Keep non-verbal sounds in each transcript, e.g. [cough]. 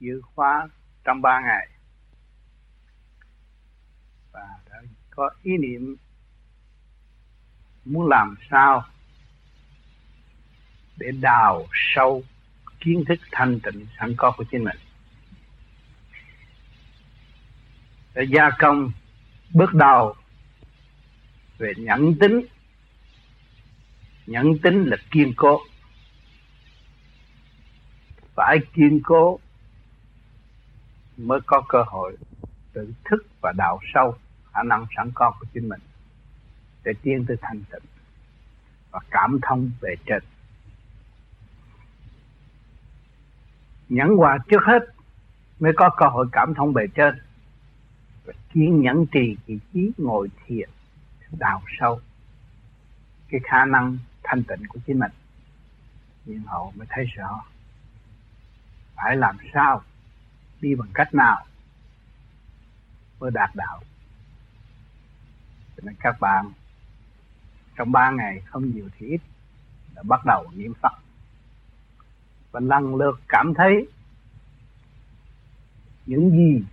dự khóa trong ba ngày. Và đã có ý niệm muốn làm sao để đào sâu kiến thức thanh tịnh sẵn có của chính mình. Để gia công bước đầu về nhẫn tính. Nhẫn tính là kiên cố. Phải kiên cố mới có cơ hội tự thức và đào sâu khả năng sẵn có của chính mình, để tiến tới thanh tịnh và cảm thông về trên. Nhẫn hòa trước hết mới có cơ hội cảm thông bề trên và kiên nhẫn trì kỳ trí ngồi thiền, đào sâu cái khả năng thanh tịnh của chính mình. Nhưng hậu mới thấy rõ phải làm sao đi bằng cách nào? Mới đạt đạo. Cho nên các bạn, trong ba ngày không nhiều thì ít, đã bắt đầu niệm Phật. Và lần lượt cảm thấy những gì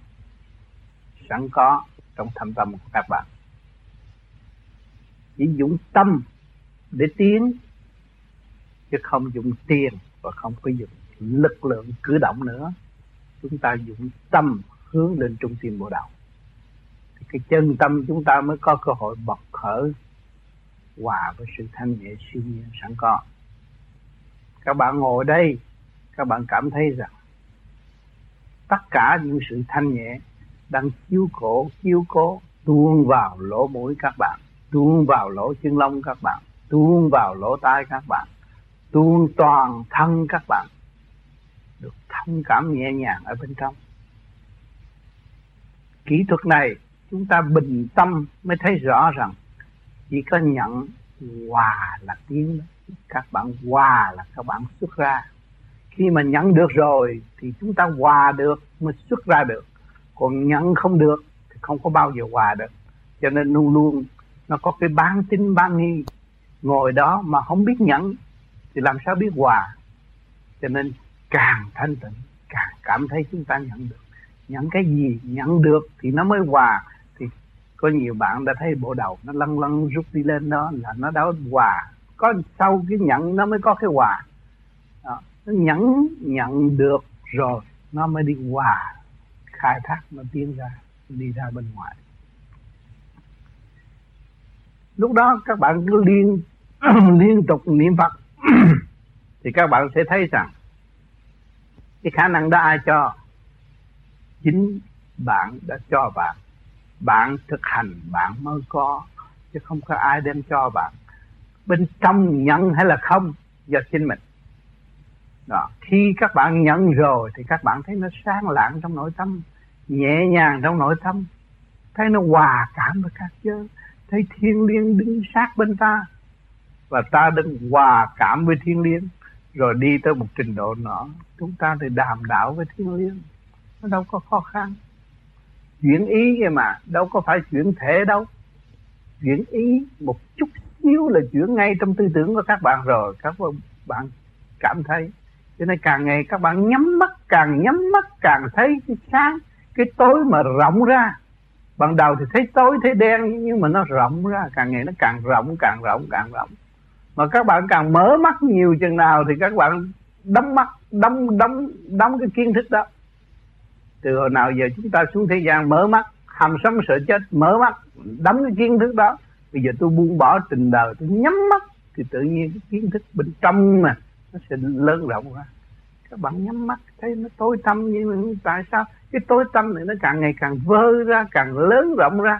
sẵn có trong thâm tâm của các bạn. Chỉ dùng tâm để tiến, chứ không dùng tiền và không có dùng lực lượng cử động nữa chúng ta dụng tâm hướng lên trung tâm bộ đạo. Thì cái chân tâm chúng ta mới có cơ hội bật khởi, hòa với sự thanh nhẹ, siêu nhiên, sẵn có. Các bạn ngồi đây, các bạn cảm thấy rằng tất cả những sự thanh nhẹ đang chiếu cổ, chiếu cố, tuôn vào lỗ mũi các bạn, tuôn vào lỗ chân lông các bạn, tuôn vào lỗ tai các bạn, tuôn toàn thân các bạn được thông cảm nhẹ nhàng ở bên trong. Kỹ thuật này chúng ta bình tâm mới thấy rõ rằng chỉ có nhận hòa là tiếng các bạn hòa là các bạn xuất ra. Khi mà nhận được rồi thì chúng ta hòa được mới xuất ra được. Còn nhận không được thì không có bao giờ hòa được. Cho nên luôn luôn nó có cái bán tính bán nghi. Ngồi đó mà không biết nhận thì làm sao biết hòa cho nên càng thanh tịnh, càng cảm thấy chúng ta nhận được. Nhận cái gì nhận được thì nó mới hòa. Thì có nhiều bạn đã thấy bộ đầu nó lăn lăn rút đi lên đó là nó đã hòa. Có sau cái nhận nó mới có cái hòa. Đó. nó nhận nhận được rồi, nó mới đi hòa. Khai thác nó tiến ra, đi ra bên ngoài. Lúc đó các bạn cứ liên [clears throat] liên tục niệm phật. [clears throat] Thì các bạn sẽ thấy rằng cái khả năng đó ai cho? Chính bạn đã cho bạn. Bạn thực hành, bạn mới có, chứ không có ai đem cho bạn. Bên trong nhận hay là không? Do chính mình. Đó, khi các bạn nhận rồi thì các bạn thấy nó sáng lạng trong nội tâm, nhẹ nhàng trong nội tâm. Thấy nó hòa cảm với các giới. Thấy thiên liêng đứng sát bên ta. Và ta đừng hòa cảm với thiên liêng rồi đi tới một trình độ nọ, chúng ta thì đàm đạo với thiên liêng nó đâu có khó khăn. Chuyển ý vậy mà, đâu có phải chuyển thể đâu. Chuyển ý một chút xíu là chuyển ngay trong tư tưởng của các bạn rồi, các bạn cảm thấy. Cho nên càng ngày các bạn nhắm mắt, càng nhắm mắt, càng thấy cái sáng, cái tối mà rộng ra. Ban đầu thì thấy tối, thấy đen, nhưng mà nó rộng ra. Càng ngày nó càng rộng càng rộng càng rộng mà các bạn càng mở mắt nhiều chừng nào thì các bạn đóng mắt, đóng đóng đóng cái kiến thức đó. Từ hồi nào giờ chúng ta xuống thế gian mở mắt, hàm sống sợ chết, mở mắt, đóng cái kiến thức đó. Bây giờ tôi buông bỏ tình đời, tôi nhắm mắt, thì tự nhiên cái kiến thức bên trong mà nó sẽ lớn rộng ra. Các bạn nhắm mắt, thấy nó tối tăm nhưng tại sao? Cái tối tăm này nó càng ngày càng vơ ra, càng lớn rộng ra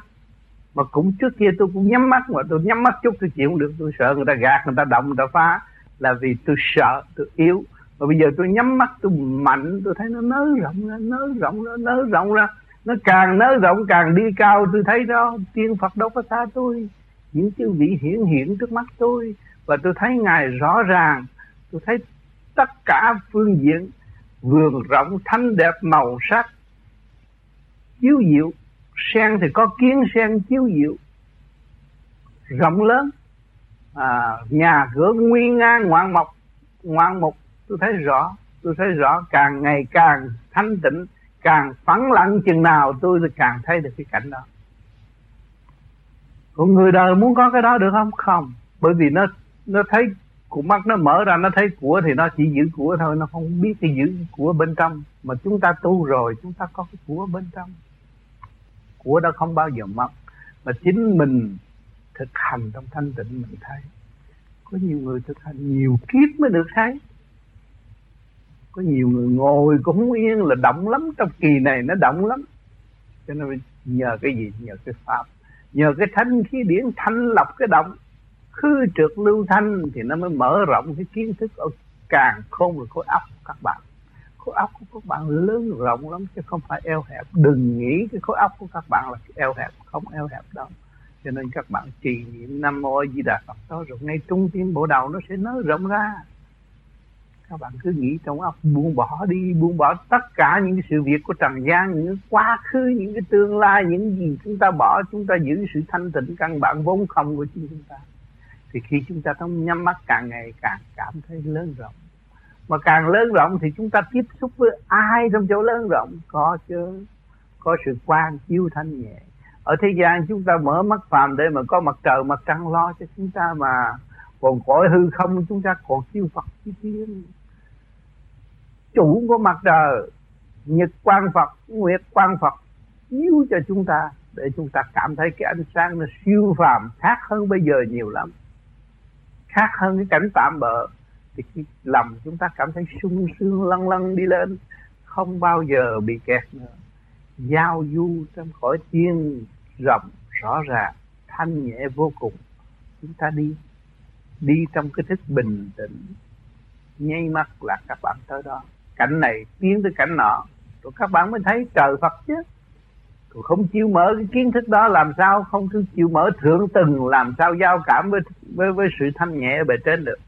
mà cũng trước kia tôi cũng nhắm mắt mà tôi nhắm mắt chút tôi chịu không được, tôi sợ người ta gạt, người ta động, người ta phá. Là vì tôi sợ, tôi yếu. Mà bây giờ tôi nhắm mắt, tôi mạnh, tôi thấy nó nới rộng ra, nới rộng ra, nới rộng ra. Nó càng nới rộng, càng đi cao, tôi thấy đó, tiên phật đâu có xa tôi. Những chư vị hiển hiện trước mắt tôi. Và tôi thấy ngài rõ ràng. Tôi thấy tất cả phương diện vườn rộng thanh đẹp, màu sắc, chiếu diệu sen thì có kiến sen chiếu diệu rộng lớn. À, nhà cửa nguy nga ngoạn mộc ngoạn mục tôi thấy rõ tôi thấy rõ. Càng ngày càng thanh tịnh càng phẳng lặng chừng nào tôi càng thấy được cái cảnh đó. Còn người đời muốn có cái đó được không? Không. Bởi vì nó nó thấy của mắt nó mở ra nó thấy của thì nó chỉ giữ của thôi. Nó không biết cái giữ của bên trong. Mà chúng ta tu rồi chúng ta có cái của bên trong của đó không bao giờ mất, mà chính mình thực hành trong thanh tịnh mình thấy. Có nhiều người thực hành nhiều kiếp mới được thấy. Có nhiều người ngồi cũng không yên là động lắm, trong kỳ này nó động lắm. Cho nên nhờ cái gì? Nhờ cái pháp. Nhờ cái thanh khí điển thanh lọc cái động. Khư trượt lưu thanh thì nó mới mở rộng cái kiến thức ở càng khôn rồi khối óc các bạn khối óc của các bạn lớn rộng lắm, chứ không phải eo hẹp. Đừng nghĩ cái khối óc của các bạn là eo hẹp, không eo hẹp đâu. Cho nên các bạn trì niệm nam mô di đà phật đó, rồi ngay trung tim bộ đầu nó sẽ nới rộng ra. Các bạn cứ nghĩ trong óc, buông bỏ đi, buông bỏ tất cả những cái sự việc của trần gian, những cái quá khứ, những cái tương lai, những gì chúng ta bỏ, chúng ta giữ sự thanh tịnh căn bản vốn không của chính chúng ta. Thì khi chúng ta không nhắm mắt càng ngày, càng cảm thấy lớn rộng mà càng lớn rộng thì chúng ta tiếp xúc với ai trong chỗ lớn rộng? Có chứ. Có sự quan, chiếu thanh nhẹ. Ở thế gian chúng ta mở mắt phàm để mà có mặt trời, mặt trăng lo cho chúng ta mà còn cõi hư không, chúng ta còn siêu Phật chi tiên chủ của mặt trời, nhật quan Phật, nguyệt quan Phật chiếu cho chúng ta để chúng ta cảm thấy cái ánh sáng nó siêu phàm, khác hơn bây giờ nhiều lắm. Khác hơn cái cảnh tạm bợ thì khi lầm chúng ta cảm thấy sung sướng lăn lăn đi lên, không bao giờ bị kẹt nữa. Giao du trong khỏi thiên rộng, rõ ràng, thanh nhẹ vô cùng. Chúng ta đi đi trong cái thức bình tĩnh. Nháy mắt là các bạn tới đó. Cảnh này tiến tới cảnh nọ. Rồi các bạn mới thấy trời Phật chứ. Rồi không chịu mở cái kiến thức đó, làm sao không cứ chịu mở thượng từng làm sao giao cảm với với với sự thanh nhẹ bề trên được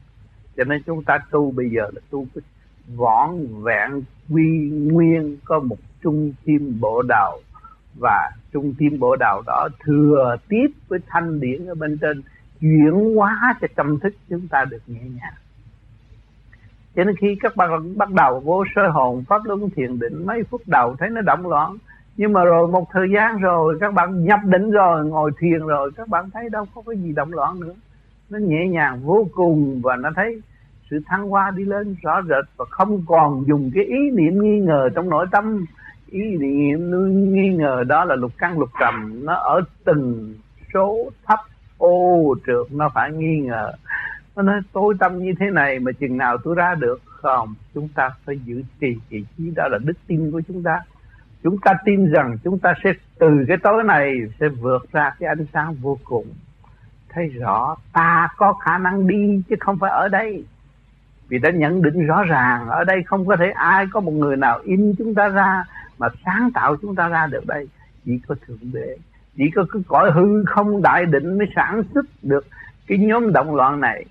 cho nên chúng ta tu bây giờ là tu cái võn vẹn quy nguyên có một trung tim bộ đầu và trung tim bộ đầu đó thừa tiếp với thanh điển ở bên trên, chuyển hóa cho tâm thức chúng ta được nhẹ nhàng. Cho nên khi các bạn bắt đầu vô sơ hồn pháp luân thiền định, mấy phút đầu thấy nó động loạn. Nhưng mà rồi một thời gian rồi, các bạn nhập định rồi, ngồi thiền rồi, các bạn thấy đâu có cái gì động loạn nữa nó nhẹ nhàng vô cùng và nó thấy sự thăng hoa đi lên rõ rệt và không còn dùng cái ý niệm nghi ngờ trong nội tâm. Ý niệm nghi ngờ đó là lục căn lục trầm. Nó ở từng số thấp ô trượt, nó phải nghi ngờ. Nó nói tôi tâm như thế này mà chừng nào tôi ra được không? Chúng ta phải giữ trì vị trí đó là đức tin của chúng ta. Chúng ta tin rằng chúng ta sẽ từ cái tối này sẽ vượt ra cái ánh sáng vô cùng thấy rõ, ta có khả năng đi chứ không phải ở đây. Vì đã nhận định rõ ràng, ở đây không có thể ai có một người nào in chúng ta ra mà sáng tạo chúng ta ra được đây. Chỉ có thượng đế. Chỉ có cái cõi hư không đại định mới sản xuất được cái nhóm động loạn này.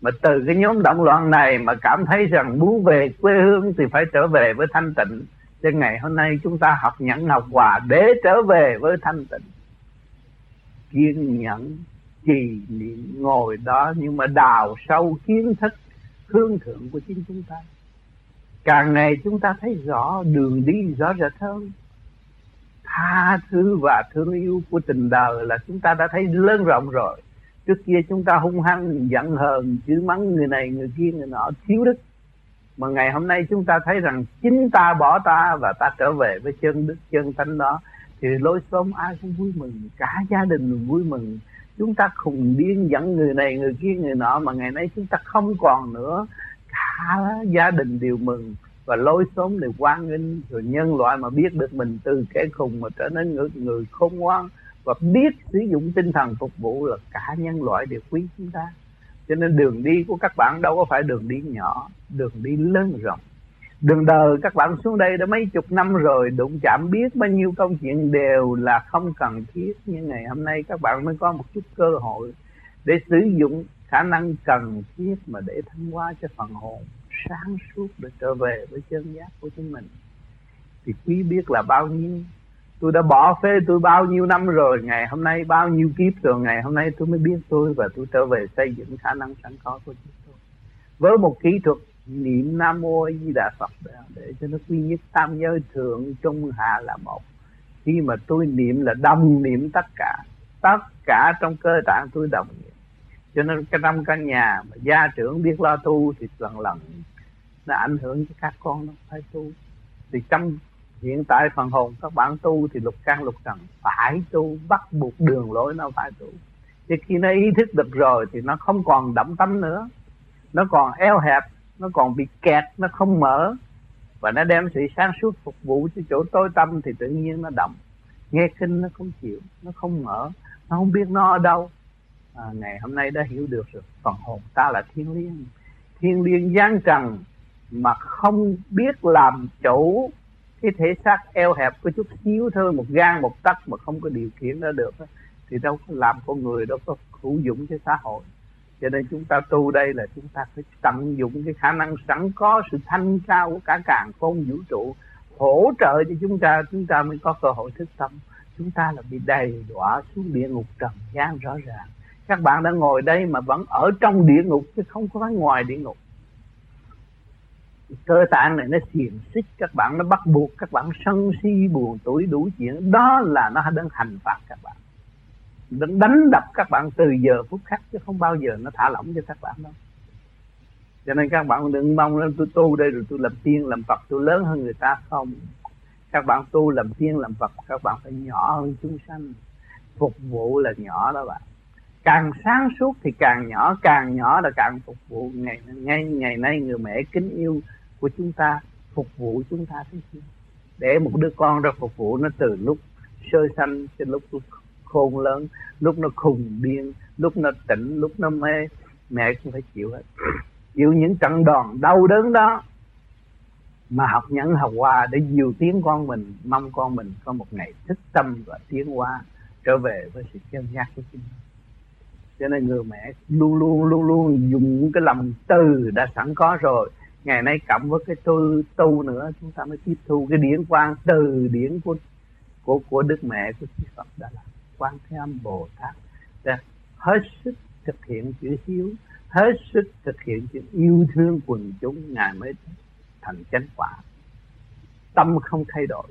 Mà từ cái nhóm động loạn này mà cảm thấy rằng muốn về quê hương thì phải trở về với thanh tịnh. Cho ngày hôm nay chúng ta học nhẫn học hòa để trở về với thanh tịnh. Kiên nhẫn trì niệm ngồi đó, nhưng mà đào sâu kiến thức hương thượng của chính chúng ta. Càng ngày chúng ta thấy rõ, đường đi rõ rệt hơn. Tha thứ và thương yêu của tình đời là chúng ta đã thấy lớn rộng rồi. Trước kia chúng ta hung hăng, giận hờn, chửi mắng người này, người kia, người nọ, thiếu đức. Mà ngày hôm nay chúng ta thấy rằng chính ta bỏ ta và ta trở về với chân đức, chân thánh đó, thì lối sống ai cũng vui mừng, cả gia đình vui mừng chúng ta khùng điên dẫn người này người kia người nọ mà ngày nay chúng ta không còn nữa. Cả gia đình đều mừng và lối sống đều quan nghênh. Rồi nhân loại mà biết được mình từ kẻ khùng mà trở nên người, người khôn ngoan và biết sử dụng tinh thần phục vụ là cả nhân loại đều quý chúng ta. Cho nên đường đi của các bạn đâu có phải đường đi nhỏ đường đi lớn rộng đường đời các bạn xuống đây đã mấy chục năm rồi, đụng chạm biết bao nhiêu công chuyện đều là không cần thiết. Nhưng ngày hôm nay các bạn mới có một chút cơ hội để sử dụng khả năng cần thiết mà để thăng hoa cho phần hồn sáng suốt để trở về với chân giác của chính mình. Thì quý biết là bao nhiêu? Tôi đã bỏ phê tôi bao nhiêu năm rồi, ngày hôm nay bao nhiêu kiếp rồi, ngày hôm nay tôi mới biết tôi và tôi trở về xây dựng khả năng sẵn có của chúng tôi. Với một kỹ thuật niệm nam mô a di đà phật. Để, cho nó quy nhất tam giới thượng trung hạ là một. Khi mà tôi niệm là đồng niệm tất cả. Tất cả trong cơ tạng tôi đồng niệm. Cho nên cái năm căn nhà mà gia trưởng biết lo tu thì lần lần nó ảnh hưởng cho các con nó phải tu. Thì trong hiện tại phần hồn các bạn tu thì lục căn lục trần phải tu bắt buộc đường lối nó phải tu. Thì khi nó ý thức được rồi thì nó không còn đậm tâm nữa. Nó còn eo hẹp nó còn bị kẹt nó không mở. Và nó đem sự sáng suốt phục vụ cho chỗ tối tâm thì tự nhiên nó động nghe kinh nó không chịu nó không mở. Nó không biết nó ở đâu. À, ngày hôm nay đã hiểu được rồi. Phần hồn ta là thiên liêng. Thiên liêng gian trần mà không biết làm chủ cái thể xác eo hẹp có chút xíu thôi một gan một tấc mà không có điều khiển nó được thì đâu có làm con người đâu có hữu dụng cho xã hội cho nên chúng ta tu đây là chúng ta phải tận dụng cái khả năng sẵn có, sự thanh cao của cả càng khôn vũ trụ, hỗ trợ cho chúng ta chúng ta mới có cơ hội thức tâm. Chúng ta là bị đầy đọa xuống địa ngục trần gian rõ ràng. Các bạn đã ngồi đây mà vẫn ở trong địa ngục chứ không có ngoài địa ngục. Cơ tạng này nó xiềng xích, các bạn nó bắt buộc, các bạn sân si, buồn tuổi đủ chuyện. Đó là nó đang hành phạt các bạn nó đánh đập các bạn từ giờ phút khác, chứ không bao giờ nó thả lỏng cho các bạn đâu. Cho nên các bạn đừng mong lên tôi tu đây rồi tôi làm tiên, làm phật, tôi lớn hơn người ta không. Các bạn tu làm tiên, làm phật, các bạn phải nhỏ hơn chúng sanh. Phục vụ là nhỏ đó bạn. Càng sáng suốt thì càng nhỏ càng nhỏ là càng phục vụ. Ngày ngày ngày nay người mẹ kính yêu của chúng ta, phục vụ chúng ta thế chứ để một đứa con ra phục vụ nó từ lúc sơ sanh cho lúc khôn lớn, lúc nó khùng điên, lúc nó tỉnh, lúc nó mê, mẹ cũng phải chịu hết. Chịu những trận đòn đau đớn đó mà học nhẫn, học hòa để dìu tiếng con mình, mong con mình có một ngày thức tâm và tiến hóa, trở về với sự chân giác của chính mình. Cho nên người mẹ luôn luôn luôn luôn dùng cái lòng từ đã sẵn có rồi. Ngày nay cộng với cái tu tu nữa, chúng ta mới tiếp thu cái điển quang từ điển của của của đức mẹ của chư Phật đã là quan thế âm bồ tát. Để hết sức thực hiện chữ hiếu, hết sức thực hiện chữ yêu thương quần chúng, ngài mới thành chánh quả. Tâm không thay đổi.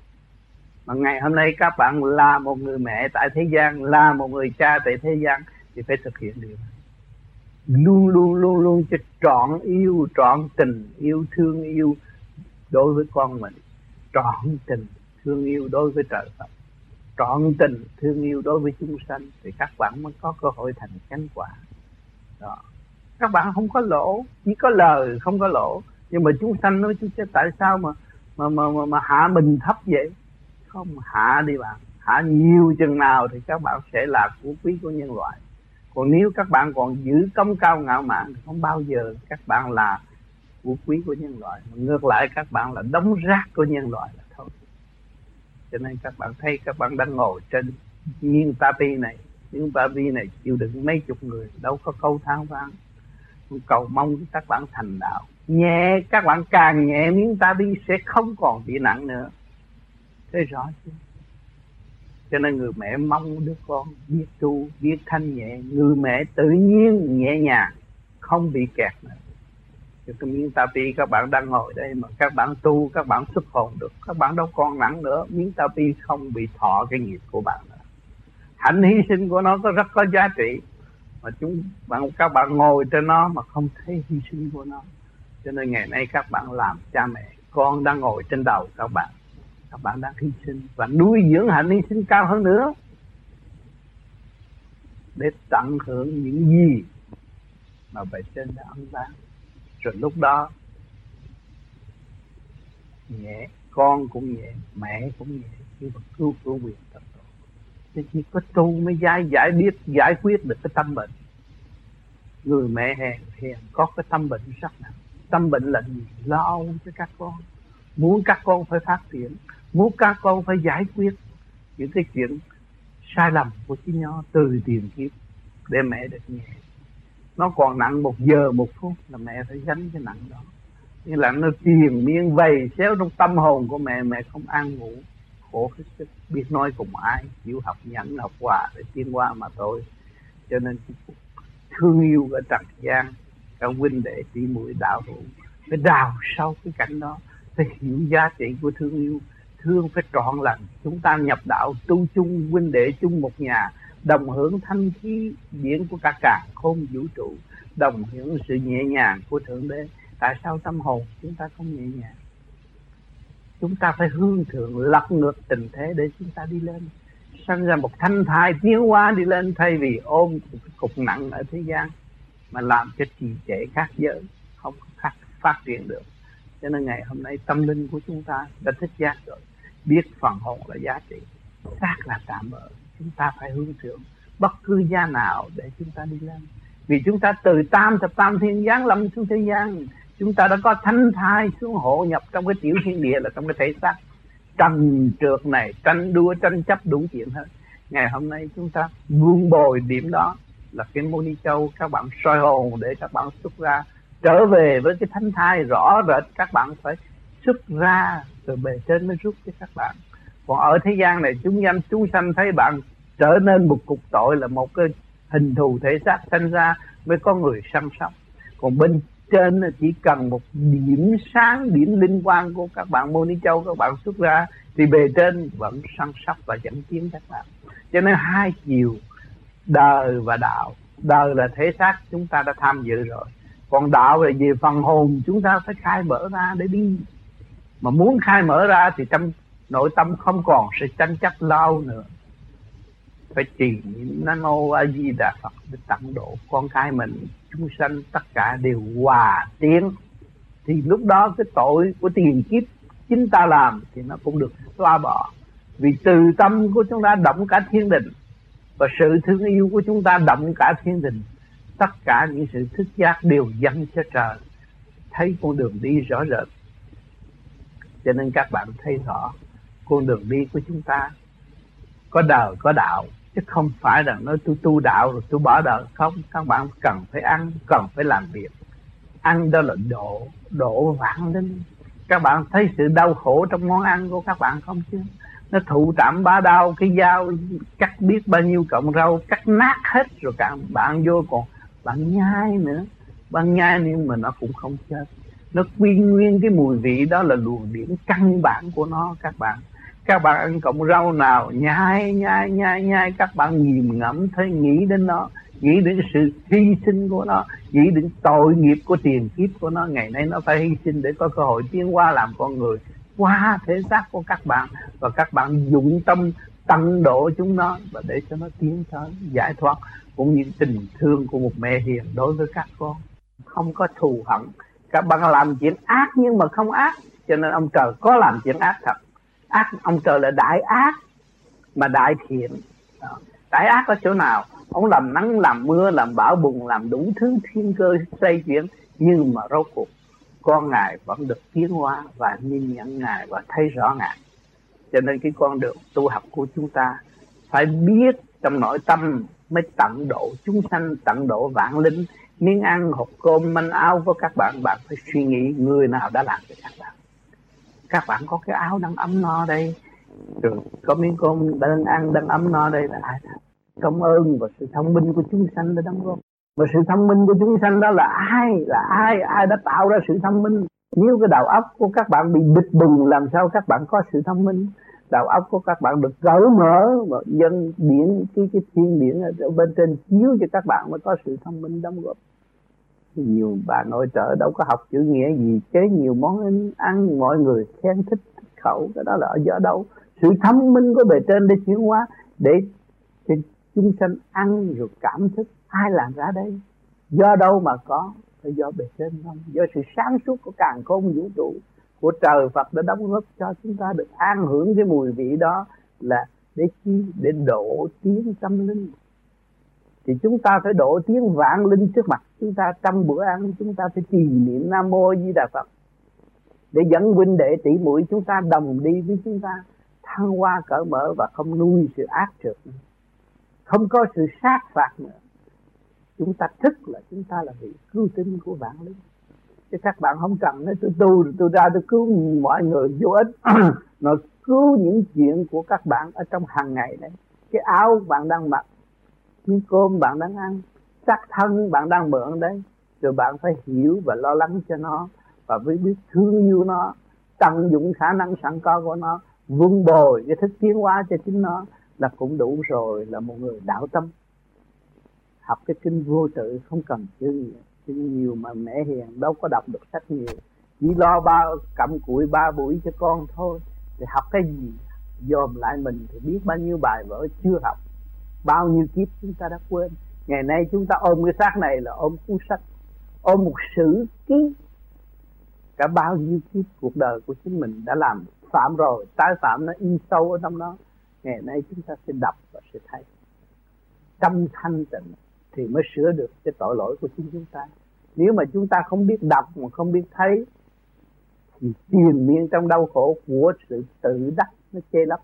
Mà ngày hôm nay các bạn là một người mẹ tại thế gian, là một người cha tại thế gian, thì phải thực hiện điều này. Luôn luôn luôn luôn cho trọn yêu, trọn tình, yêu thương, yêu đối với con mình. Trọn tình, thương yêu đối với trời Phật trọn tình thương yêu đối với chúng sanh thì các bạn mới có cơ hội thành chánh quả. Đó. Các bạn không có lỗ chỉ có lời không có lỗ. Nhưng mà chúng sanh nói chứ tại sao mà mà mà mà, mà hạ mình thấp vậy? Không hạ đi bạn. Hạ nhiều chừng nào thì các bạn sẽ là của quý của nhân loại. Còn nếu các bạn còn giữ công cao ngạo mạn thì không bao giờ các bạn là của quý của nhân loại. Mà ngược lại các bạn là đống rác của nhân loại. là cho nên các bạn thấy các bạn đang ngồi trên nhiên tapi này những tapi này chịu đựng mấy chục người, đâu có câu tháo vang cầu mong các bạn thành đạo. Nhẹ, các bạn càng nhẹ, miếng tapi sẽ không còn bị nặng nữa. Thấy rõ chưa? Cho nên người mẹ mong đứa con biết tu, biết thanh nhẹ. Người mẹ tự nhiên nhẹ nhàng, không bị kẹt nữa cho cái miếng tapi các bạn đang ngồi đây mà các bạn tu, các bạn xuất hồn được, các bạn đâu còn nặng nữa. Miếng tapi không bị thọ cái nghiệp của bạn nữa. Hạnh hy sinh của nó có rất có giá trị. Mà chúng bạn, các bạn ngồi trên nó mà không thấy hy sinh của nó. Cho nên ngày nay các bạn làm cha mẹ, con đang ngồi trên đầu các bạn. Các bạn đang hy sinh và nuôi dưỡng hạnh hy sinh cao hơn nữa. Để tận hưởng những gì mà bề trên đã ăn bán rồi lúc đó. Nhẹ, con cũng nhẹ, mẹ cũng nhẹ khi mà cứu cứu quyền tập tổ. Thì chỉ có tu mới giải giải biết, giải quyết được cái tâm bệnh. Người mẹ hèn hèn có cái tâm bệnh sắc nặng tâm bệnh là gì? Lo âu cho các con. Muốn các con phải phát triển, muốn các con phải giải quyết những cái chuyện sai lầm của chính nó từ tiền kiếp, để mẹ được nhẹ nó còn nặng một giờ một phút là mẹ phải gánh cái nặng đó. Như là nó tiền miên vầy xéo trong tâm hồn của mẹ mẹ không an ngủ. Khổ hết sức biết nói cùng ai, chịu học nhẫn, học hòa để tiến qua mà thôi. Cho nên thương yêu ở trần gian các huynh đệ, tỷ muội, đạo hữu, phải đào sâu cái cảnh đó, phải hiểu giá trị của thương yêu. Thương phải trọn lành. Chúng ta nhập đạo tu chung, huynh đệ chung một nhà đồng hưởng thanh khí điển của cả cả khôn vũ trụ, đồng hưởng sự nhẹ nhàng của thượng đế. Tại sao tâm hồn chúng ta không nhẹ nhàng? Chúng ta phải hương thượng, lật ngược tình thế để chúng ta đi lên. Sinh ra một thanh thai tiến hóa đi lên thay vì ôm cục nặng ở thế gian, mà làm cho trì trệ khác giới, không khác phát triển được. Cho nên ngày hôm nay tâm linh của chúng ta đã thích giác rồi. Biết phần hồn là giá trị, xác là tạm bỡ chúng ta phải hướng thượng bất cứ gia nào để chúng ta đi lên. Vì chúng ta từ tam thập tam thiên giáng lâm xuống thế gian, chúng ta đã có thanh thai xuống hộ nhập trong cái tiểu thiên địa là trong cái thể xác. Trần trượt này, tranh đua, tranh chấp đủ chuyện hết. Ngày hôm nay chúng ta buông bồi điểm đó là cái moni châu các bạn soi hồn để các bạn xuất ra, trở về với cái thánh thai rõ rệt, các bạn phải xuất ra từ bề trên mới rút cho các bạn còn ở thế gian này, chúng sanh chúng sanh thấy bạn trở nên một cục tội là một cái hình thù thể xác sanh ra mới có người săn sóc. Còn bên trên chỉ cần một điểm sáng, điểm linh quan của các bạn mô ni châu, các bạn xuất ra, thì bề trên vẫn săn sóc và dẫn tiến các bạn. Cho nên hai chiều, đời và đạo. Đời là thể xác chúng ta đã tham dự rồi. Còn đạo là về phần hồn, chúng ta phải khai mở ra để đi. Mà muốn khai mở ra thì trong nội tâm không còn sự tranh chấp lao nữa. Phải trì niệm nam mô a di đà phật để tặng độ con cái mình. Chúng sanh tất cả đều hòa tiến. Thì lúc đó cái tội của tiền kiếp chính ta làm thì nó cũng được xóa bỏ. Vì từ tâm của chúng ta động cả thiên đình và sự thương yêu của chúng ta động cả thiên đình tất cả những sự thức giác đều dâng cho trời. Thấy con đường đi rõ rệt. Cho nên các bạn thấy rõ con đường đi của chúng ta. Có đời, có đạo, chứ không phải là nói tôi tu đạo rồi tôi bỏ đời. Không, các bạn cần phải ăn, cần phải làm việc. Ăn đó là độ độ vạn linh. Các bạn thấy sự đau khổ trong món ăn của các bạn không chứ? Nó thụ tạm ba đau cái dao, cắt biết bao nhiêu cọng rau, cắt nát hết rồi các bạn vô còn bạn nhai nữa. Bạn nhai nhưng mà nó cũng không chết. Nó quy nguyên cái mùi vị đó là luồng điển căn bản của nó, các bạn các bạn ăn cọng rau nào, nhai nhai nhai nhai. Các bạn nhìn ngẫm thấy nghĩ đến nó, nghĩ đến sự hy sinh của nó, nghĩ đến tội nghiệp của tiền kiếp của nó. Ngày nay nó phải hy sinh để có cơ hội tiến qua làm con người, qua thể xác của các bạn. Và các bạn dụng tâm tăng độ chúng nó và để cho nó tiến tới giải thoát, cũng như tình thương của một mẹ hiền đối với các con. Không có thù hận. Các bạn làm chuyện ác nhưng mà không ác, cho nên ông trời có làm chuyện ác thật ác, ông trời là đại ác mà đại thiện. Đại ác ở chỗ nào? Ông làm nắng, làm mưa, làm bão bùng, làm đủ thứ thiên cơ xây chuyển nhưng mà rốt cuộc, con ngài vẫn được tiến hóa và nhìn nhận ngài và thấy rõ ngài. Cho nên cái con đường tu học của chúng ta phải biết trong nội tâm mới tận độ chúng sanh, tận độ vạn linh. Miếng ăn, hộp cơm, manh áo của các bạn bạn phải suy nghĩ người nào đã làm cho các bạn các bạn có cái áo đang ấm no đây. Rồi có miếng cơm đang ăn, đang ấm no đây. Là ai? Công ơn và sự thông minh của chúng sanh đã đóng góp. Và sự thông minh của chúng sanh đó là ai? Là ai? Ai đã tạo ra sự thông minh? Nếu cái đầu óc của các bạn bị bịch bùng làm sao các bạn có sự thông minh? Đầu óc của các bạn được cởi mở và dân biển, cái cái thiên điển ở bên trên chiếu cho các bạn mới có sự thông minh đóng góp nhiều bà nội trợ đâu có học chữ nghĩa gì chế nhiều món ăn mọi người khen thích, thích khẩu cái đó là ở do đâu. Sự thông minh của bề trên để chuyển hóa để cho chúng sanh ăn rồi cảm thức ai làm ra đây? Do đâu mà có? Phải do bề trên không? Do sự sáng suốt của càng khôn vũ trụ của trời Phật đã đóng góp cho chúng ta được an hưởng cái mùi vị đó là để chi? Để độ tiến tâm linh thì chúng ta phải độ tiếng vạn linh trước mặt. Chúng ta trong bữa ăn, chúng ta phải trì niệm nam mô di đà phật. Để dẫn huynh đệ tỷ muội chúng ta đồng đi với chúng ta, thăng hoa cởi mở và không nuôi sự ác trượt không có sự sát phạt nữa. Chúng ta thức là chúng ta là vị cứu tinh của vạn linh. Chứ các bạn không cần nói, tôi tu tôi ra tôi cứu mọi người vô ích. [clears throat] Nó cứu những chuyện của các bạn ở trong hàng ngày đấy cái áo bạn đang mặc miếng cơm bạn đang ăn xác thân bạn đang mượn đấy. Rồi bạn phải hiểu và lo lắng cho nó và phải biết thương yêu nó, tận dụng khả năng sẵn có của nó, vun bồi cái thức tiến hóa cho chính nó là cũng đủ rồi, là một người đạo tâm. Học cái kinh vô tự không cần chữ nhiều chữ nhiều mà mẹ hiền, đâu có đọc được sách nhiều. Chỉ lo ba, cặm cụi ba buổi cho con thôi. Thì học cái gì, dòm lại mình thì biết bao nhiêu bài vở chưa học bao nhiêu kiếp chúng ta đã quên. Ngày nay chúng ta ôm cái xác này là ôm cuốn sách, ôm một sử ký. Cả bao nhiêu kiếp cuộc đời của chính mình đã làm phạm rồi, tái phạm nó in sâu ở trong đó. Ngày nay chúng ta sẽ đọc và sẽ thấy. Tâm thanh tịnh thì mới sửa được cái tội lỗi của chính chúng ta. Nếu mà chúng ta không biết đọc mà không biết thấy, thì tiền miên trong đau khổ của sự tự đắc nó chê lấp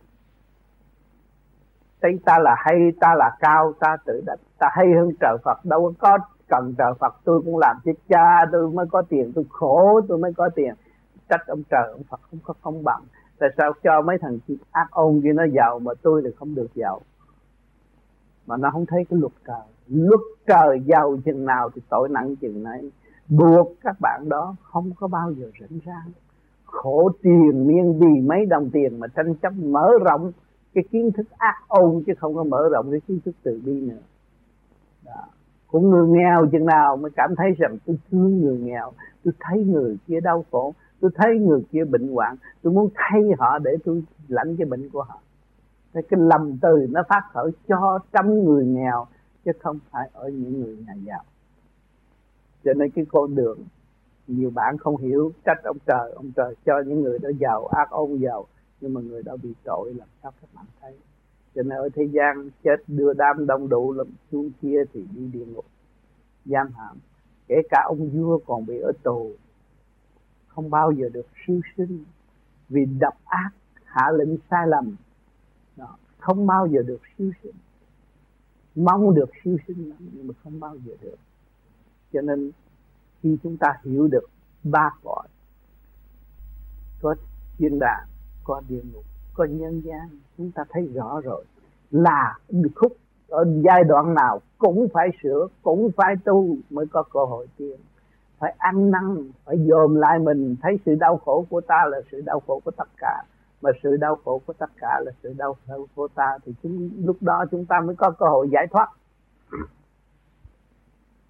thấy ta là hay, ta là cao, ta tự đặt, ta hay hơn trời Phật. Đâu có cần trời Phật, tôi cũng làm cho cha, tôi mới có tiền, tôi khổ, tôi mới có tiền. Trách ông trời, ông Phật không có công bằng. Tại sao cho mấy thằng ác ôn kia nó giàu mà tôi thì không được giàu? Mà nó không thấy cái luật trời. Luật trời giàu chừng nào thì tội nặng chừng này buộc các bạn đó không có bao giờ rảnh rang. Khổ tiền miên vì mấy đồng tiền mà tranh chấp mở rộng cái kiến thức ác ôn chứ không có mở rộng cái kiến thức từ bi nữa. Đó. cũng người nghèo chừng nào mới cảm thấy rằng tôi thương người nghèo tôi thấy người kia đau khổ tôi thấy người kia bệnh hoạn tôi muốn thay họ để tôi lãnh cái bệnh của họ. Cái, cái lầm từ nó phát khởi cho trăm người nghèo chứ không phải ở những người nhà giàu. Cho nên cái con đường nhiều bạn không hiểu trách ông trời ông trời cho những người đó giàu ác ôn giàu nhưng mà người đó bị tội làm sao các bạn thấy? Cho nên ở thế gian chết đưa đám đông đủ làm xuống kia thì đi địa ngục giam hãm. Kể cả ông vua còn bị ở tù không bao giờ được siêu sinh vì độc ác hạ lệnh sai lầm. Đó, không bao giờ được siêu sinh. Mong được siêu sinh lắm nhưng mà không bao giờ được. Cho nên khi chúng ta hiểu được ba cõi có thiên đàng có địa ngục có nhân gian chúng ta thấy rõ rồi là khúc ở giai đoạn nào cũng phải sửa cũng phải tu mới có cơ hội tiên phải ăn năn phải dồn lại mình thấy sự đau khổ của ta là sự đau khổ của tất cả. Mà sự đau khổ của tất cả là sự đau khổ của ta thì chúng, lúc đó chúng ta mới có cơ hội giải thoát.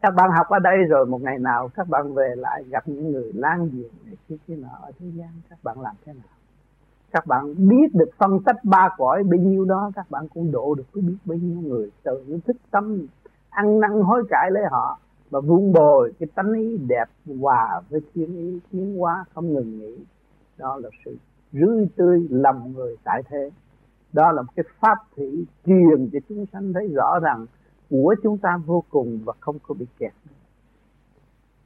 Các bạn học ở đây rồi một ngày nào các bạn về lại gặp những người lang giềng này kia kia nọ ở thế gian các bạn làm thế nào? Các bạn biết được phân tích ba cõi bấy nhiêu đó, các bạn cũng độ được biết bấy nhiêu người. Từ những thức tâm, ăn năn hối cải lấy họ và vun bồi cái tánh ý đẹp hòa với thiên ý, tiến hóa không ngừng nghỉ. Đó là sự rưới tươi lòng người tại thế. Đó là một cái pháp thủy truyền cho chúng sanh thấy rõ rằng của chúng ta vô cùng và không có bị kẹt.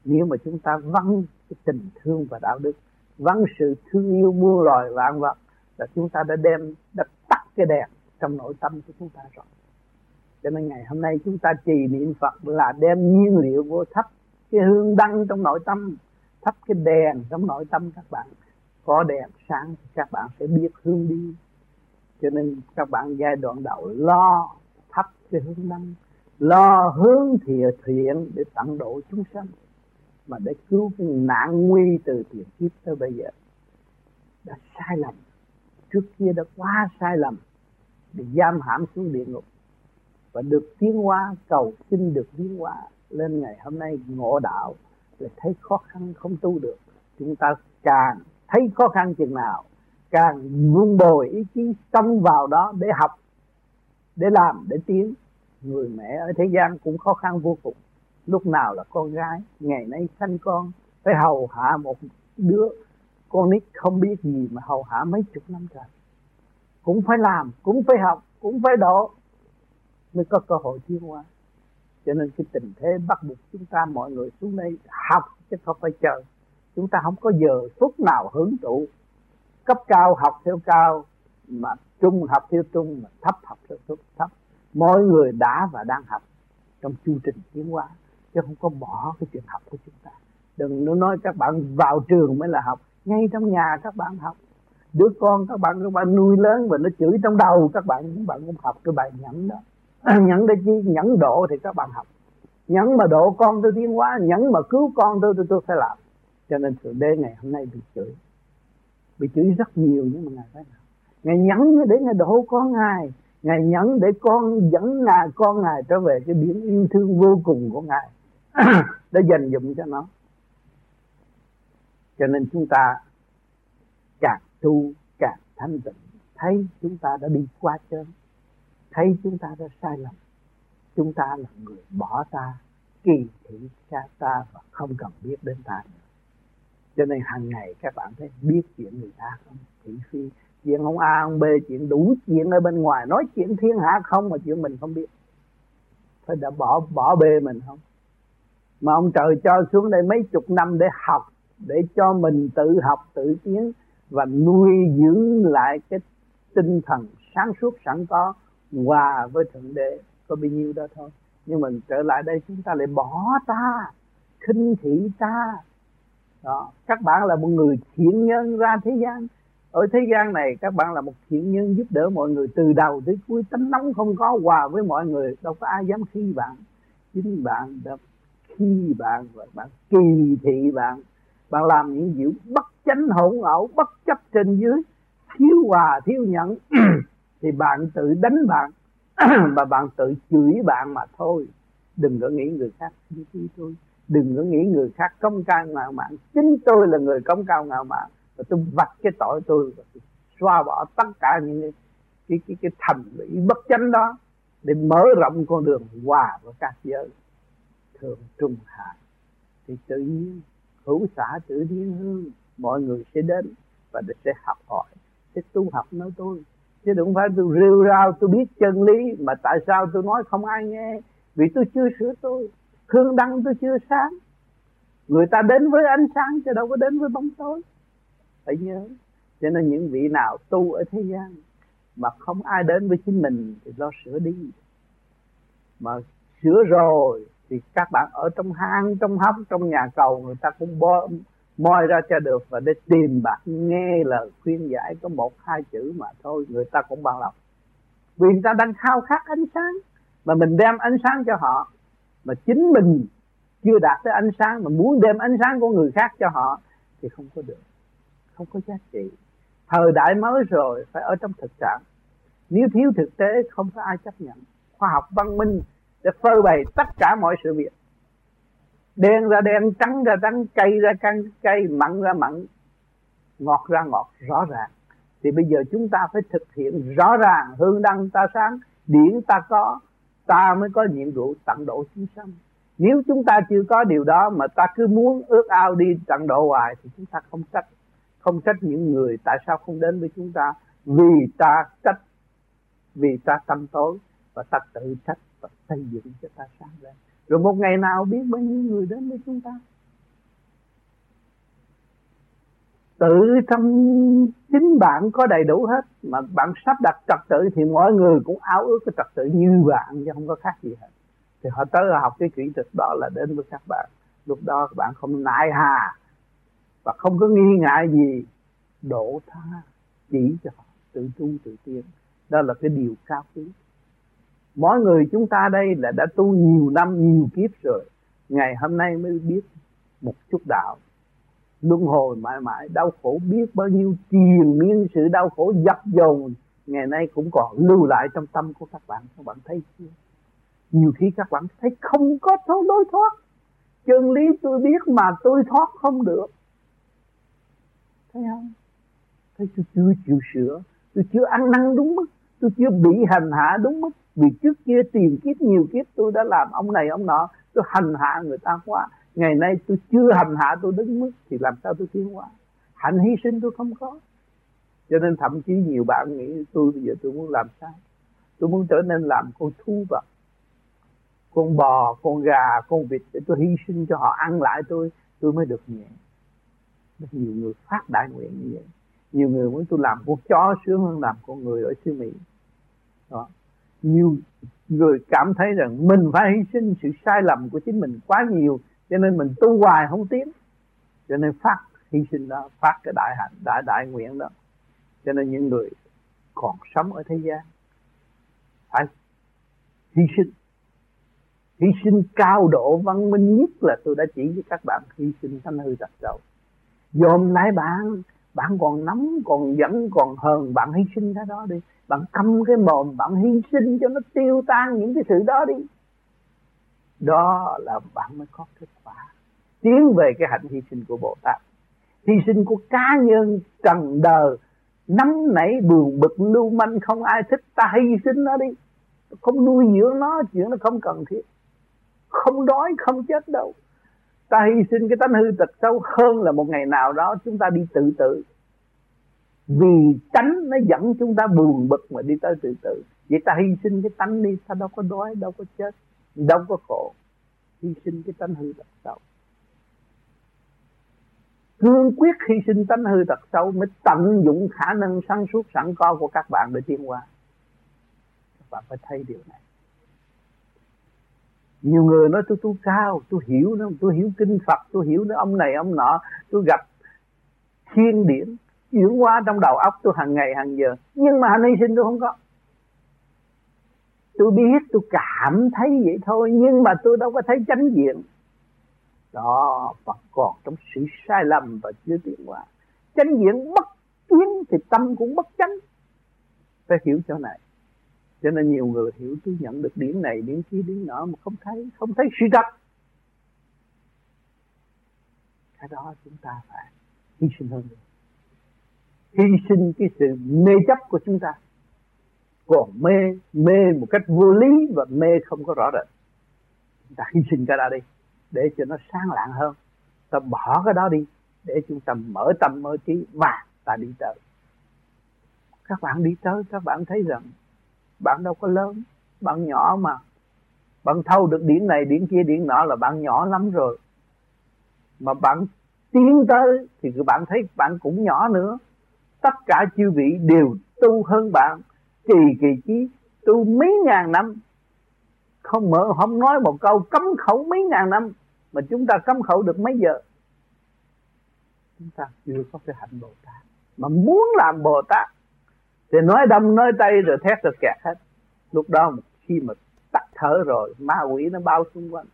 Nếu mà chúng ta vắng cái tình thương và đạo đức vắng sự thương yêu muôn loài vạn vật, là chúng ta đã đem, đã tắt cái đèn trong nội tâm của chúng ta rồi. Cho nên ngày hôm nay chúng ta trì niệm Phật là đem nhiên liệu vô thắp cái hương đăng trong nội tâm, thắp cái đèn trong nội tâm các bạn. Có đèn sáng thì các bạn sẽ biết hướng đi. Cho nên các bạn giai đoạn đầu lo thắp cái hương đăng, lo hướng thiện thiện để tận độ chúng sanh mà để cứu cái nạn nguy từ tiền kiếp tới bây giờ đã sai lầm. Trước kia đã quá sai lầm bị giam hãm xuống địa ngục và được tiến hóa, cầu xin được tiến hóa. Lên ngày hôm nay ngộ đạo là thấy khó khăn không tu được. Chúng ta càng thấy khó khăn chừng nào, càng vun bồi ý chí tâm vào đó để học, để làm, để tiến. Người mẹ ở thế gian cũng khó khăn vô cùng lúc nào là con gái, ngày nay sanh con, phải hầu hạ một đứa con nít không biết gì mà hầu hạ mấy chục năm trời. Cũng phải làm, cũng phải học, cũng phải độ mới có cơ hội tiến hóa. Cho nên cái tình thế bắt buộc chúng ta mọi người xuống đây học chứ không phải chờ. Chúng ta không có giờ phút nào hưởng thụ cấp cao học theo cao, mà trung học theo trung, mà thấp học theo thấp thấp. Mỗi người đã và đang học trong chu trình tiến hóa chứ không có bỏ cái chuyện học của chúng ta. Đừng nói các bạn vào trường mới là học. Ngay trong nhà các bạn học. Đứa con các bạn các bạn nuôi lớn và nó chửi trong đầu các bạn các bạn cũng học cái bài nhẫn đó. [clears throat] Nhẫn để chi nhẫn độ thì các bạn học. Nhẫn mà độ con tôi tiến hóa, nhẫn mà cứu con tôi tôi tôi phải làm. Cho nên thượng đế ngày hôm nay bị chửi. Bị chửi rất nhiều nhưng mà ngài phải nào ngài nhẫn để ngài độ con ngài. Ngài nhẫn để con dẫn ngài, con ngài trở về cái biển yêu thương vô cùng của ngài. [coughs] để dành dụng cho nó. Cho nên chúng ta càng tu, càng thanh tịnh. Thấy chúng ta đã đi qua chân thấy chúng ta đã sai lầm. Chúng ta là người bỏ ta, kỳ thị cha ta và không cần biết đến ta nữa. Cho nên hàng ngày các bạn thấy biết chuyện người ta không? Thị phi, chuyện ông A ông B, chuyện đủ chuyện ở bên ngoài. Nói chuyện thiên hạ không mà chuyện mình không biết. Phải đã bỏ bỏ bê mình không? Mà ông trời cho xuống đây mấy chục năm để học, để cho mình tự học, tự tiến và nuôi dưỡng lại cái tinh thần sáng suốt, sẵn có, hòa với thượng đế. Có bao nhiêu đó thôi. Nhưng mình trở lại đây chúng ta lại bỏ ta, khinh thị ta. Đó, các bạn là một người thiện nhân ra thế gian. Ở thế gian này, các bạn là một thiện nhân giúp đỡ mọi người từ đầu tới cuối. Tánh nóng không có, hòa với mọi người. Đâu có ai dám khi bạn, chính bạn đã khi bạn và bạn kỳ thị bạn. Bạn làm những việc bất chánh hỗn ẩu bất chấp trên dưới thiếu hòa thiếu nhận [clears throat] thì bạn tự đánh bạn [clears throat] mà bạn tự chửi bạn mà thôi. Đừng có nghĩ người khác như tôi. Đừng có nghĩ người khác công cao ngạo mạn chính tôi là người công cao ngạo mạn và tôi vạch cái tội tôi và tôi xóa bỏ tất cả những cái cái cái, cái thành lũy bất chánh đó để mở rộng con đường hòa với các giới thượng trung hạ, thì tự nhiên hữu xã tự nhiên hương mọi người sẽ đến và sẽ học hỏi, sẽ tu học nói tôi. Chứ đừng phải tôi rêu rao tôi biết chân lý, mà tại sao tôi nói không ai nghe? Vì tôi chưa sửa tôi hương đăng tôi chưa sáng. Người ta đến với ánh sáng chứ đâu có đến với bóng tối. Phải nhớ, cho nên những vị nào tu ở thế gian mà không ai đến với chính mình thì lo sửa đi. Mà sửa rồi thì các bạn ở trong hang trong hốc trong nhà cầu người ta cũng bo, moi ra cho được và để tìm bạn nghe lời khuyên giải có một hai chữ mà thôi người ta cũng bằng lòng. Vì người ta đang khao khát ánh sáng mà mình đem ánh sáng cho họ mà chính mình chưa đạt tới ánh sáng mà muốn đem ánh sáng của người khác cho họ thì không có được không có giá trị. Thời đại mới rồi phải ở trong thực trạng. Nếu thiếu thực tế không có ai chấp nhận. Khoa học văn minh để phơi bày tất cả mọi sự việc. Đen ra đen, trắng ra trắng cây ra căng cây mặn ra mặn, ngọt ra ngọt, rõ ràng. Thì bây giờ chúng ta phải thực hiện rõ ràng hương đăng ta sáng, điển ta có, ta mới có nhiệm vụ tận độ chúng sanh. Nếu chúng ta chưa có điều đó mà ta cứ muốn ước ao đi tận độ hoài thì chúng ta không trách. Không trách những người tại sao không đến với chúng ta. Vì ta trách, vì ta tâm tối và ta tự trách và xây dựng cho ta sáng lên. Rồi một ngày nào biết bao nhiêu người đến với chúng ta? Tự trong chính bạn có đầy đủ hết. Mà bạn sắp đặt trật tự thì mọi người cũng áo ước cái trật tự như bạn, chứ không có khác gì hết. Thì họ tới học cái kỹ thuật đó là đến với các bạn. Lúc đó các bạn không nại hà và không có nghi ngại gì. Đổ tha chỉ cho họ, tự tu, tự tiến. Đó là cái điều cao quý mỗi người chúng ta đây là đã tu nhiều năm, nhiều kiếp rồi. Ngày hôm nay mới biết một chút đạo. Luân hồi mãi mãi, đau khổ biết bao nhiêu triền miên sự đau khổ dập dồn. Ngày nay cũng còn lưu lại trong tâm của các bạn. Các bạn thấy chưa? Nhiều khi các bạn thấy không có lối thoát. Chân lý tôi biết mà tôi thoát không được. Thấy không? Thấy tôi chưa chịu sửa. Tôi chưa ăn năn đúng mức. Tôi chưa bị hành hạ đúng mức vì trước kia tiền kiếp, nhiều kiếp tôi đã làm ông này, ông nọ. Tôi hành hạ người ta quá. Ngày nay tôi chưa hành hạ, tôi đứng mức thì làm sao tôi tiến hóa? Hạnh hy sinh tôi không có. Cho nên thậm chí nhiều bạn nghĩ tôi bây giờ tôi muốn làm sao? Tôi muốn trở nên làm con thú vật, con bò, con gà, con vịt để tôi hy sinh cho họ, ăn lại tôi tôi mới được nhẹ. Rất nhiều người phát đại nguyện như vậy. Nhiều người muốn tôi làm con chó sướng hơn làm con người ở xứ mỹ. Đó nhiều người cảm thấy rằng mình phải hy sinh sự sai lầm của chính mình quá nhiều, cho nên mình tu hoài không tiến. Cho nên phát hy sinh đó, phát cái đại hạnh, đại đại nguyện đó. Cho nên những người còn sống ở thế gian phải hy sinh. Hy sinh cao độ văn minh nhất là tôi đã chỉ với các bạn hy sinh thanh hư tật đầu dòm lại bạn bạn còn nắm, còn dẫn còn hờn, bạn hy sinh cái đó đi bạn câm cái mồm bạn hy sinh cho nó tiêu tan những cái sự đó đi. Đó là bạn mới có kết quả. Tiến về cái hạnh hy sinh của Bồ Tát. Hy sinh của cá nhân, trần đời nắm nảy buồn bực, lưu manh, không ai thích. Ta hy sinh nó đi. Không nuôi dưỡng nó, chuyện nó không cần thiết. Không đói, không chết đâu. Ta hy sinh cái tánh hư tật sâu hơn là một ngày nào đó chúng ta đi tự tử vì tánh nó dẫn chúng ta buồn bực mà đi tới tự tử. Vậy ta hy sinh cái tánh đi, ta đâu có đói, đâu có chết, đâu có khổ. Hy sinh cái tánh hư tật xấu cương quyết hy sinh tánh hư tật xấu mới tận dụng khả năng sáng suốt, sẵn có của các bạn để tiến qua các bạn phải thấy điều này. Nhiều người nói, tôi tu cao tôi hiểu nó, tôi hiểu kinh phật, tôi hiểu nó, ông này, ông nọ. Tôi gặp thiên điển chuyển hóa trong đầu óc tôi hàng ngày hàng giờ. Nhưng mà hy sinh tôi không có. Tôi biết, tôi cảm thấy vậy thôi, nhưng mà tôi đâu có thấy chánh diện. Đó vẫn còn trong sự sai lầm và chưa tiến hóa. Chánh diện bất tiến thì tâm cũng bất chánh. Phải hiểu chỗ này. Cho nên nhiều người hiểu, tôi nhận được điểm này, điểm kia, điểm nọ mà không thấy không thấy suy thật. Cái đó chúng ta phải hy sinh hơn. nữa hy sinh cái sự mê chấp của chúng ta. Còn mê mê một cách vô lý và mê không có rõ rệt. Chúng ta hy sinh cái đó đi, để cho nó sáng lạng hơn. Ta bỏ cái đó đi, để chúng ta mở tâm mở trí và ta đi tới. Các bạn đi tới, các bạn thấy rằng bạn đâu có lớn, bạn nhỏ mà. Bạn thâu được điển này, điển kia, điển nọ là bạn nhỏ lắm rồi. Mà bạn tiến tới thì bạn thấy bạn cũng nhỏ nữa tất cả chư vị đều tu hơn bạn. Trì kỳ chí, tu mấy ngàn năm. Không mở, không nói một câu, cấm khẩu mấy ngàn năm. Mà chúng ta cấm khẩu được mấy giờ? Chúng ta chưa có cái hạnh bồ tát. Mà muốn làm bồ tát, thì nói đông nói tây rồi thét, rồi kẹt hết. Lúc đó khi mà tắt thở rồi, ma quỷ nó bao xung quanh.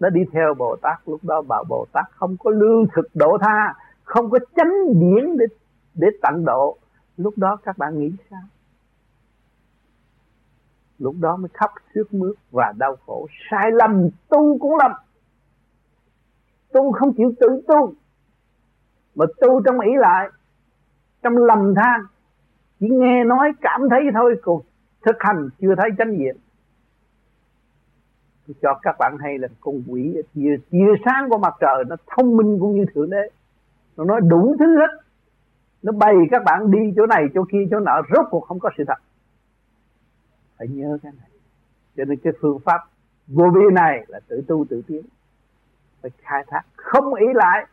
Nó đi theo bồ tát. Lúc đó bảo bồ tát không có lương thực độ tha, không có chánh điển để để tận độ, lúc đó các bạn nghĩ sao? Lúc đó mới khóc xước mướt và đau khổ. Sai lầm, tu cũng lầm. Tu không chịu tự tu. Mà tu trong ý lại, trong lầm than, chỉ nghe nói, cảm thấy thôi, còn thực hành chưa thấy chánh diện tôi cho các bạn hay là con quỷ chia sáng của mặt trời, nó thông minh cũng như thượng đế. Nó nói đủ thứ hết nó bày các bạn đi chỗ này, chỗ kia, chỗ nọ, rốt cuộc không có sự thật. Phải nhớ cái này. Cho nên cái phương pháp vô vi này là tự tu tự tiến. Phải khai thác, không ý lại.